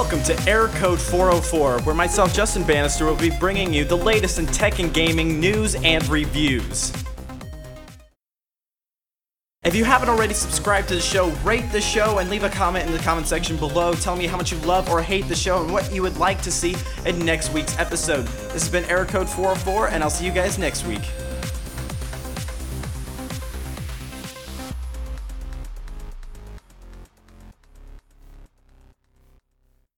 Welcome to Error Code 404, where myself, Justin Bannister, will be bringing you the latest in tech and gaming news and reviews. If you haven't already subscribed to the show, rate the show and leave a comment in the comment section below Tell me how much you love or hate the show and what you would like to see in next week's episode. This has been Error Code 404, and I'll see you guys next week.